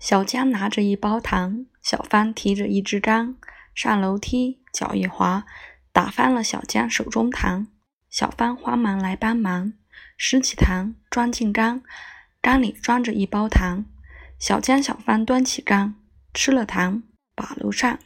小江拿着一包糖，小帆提着一只缸上楼梯，脚一滑，打翻了小江手中糖。小芳慌忙来帮忙，拾起糖装进缸，缸里装着一包糖。小江、小芳端起缸，吃了糖，把楼上。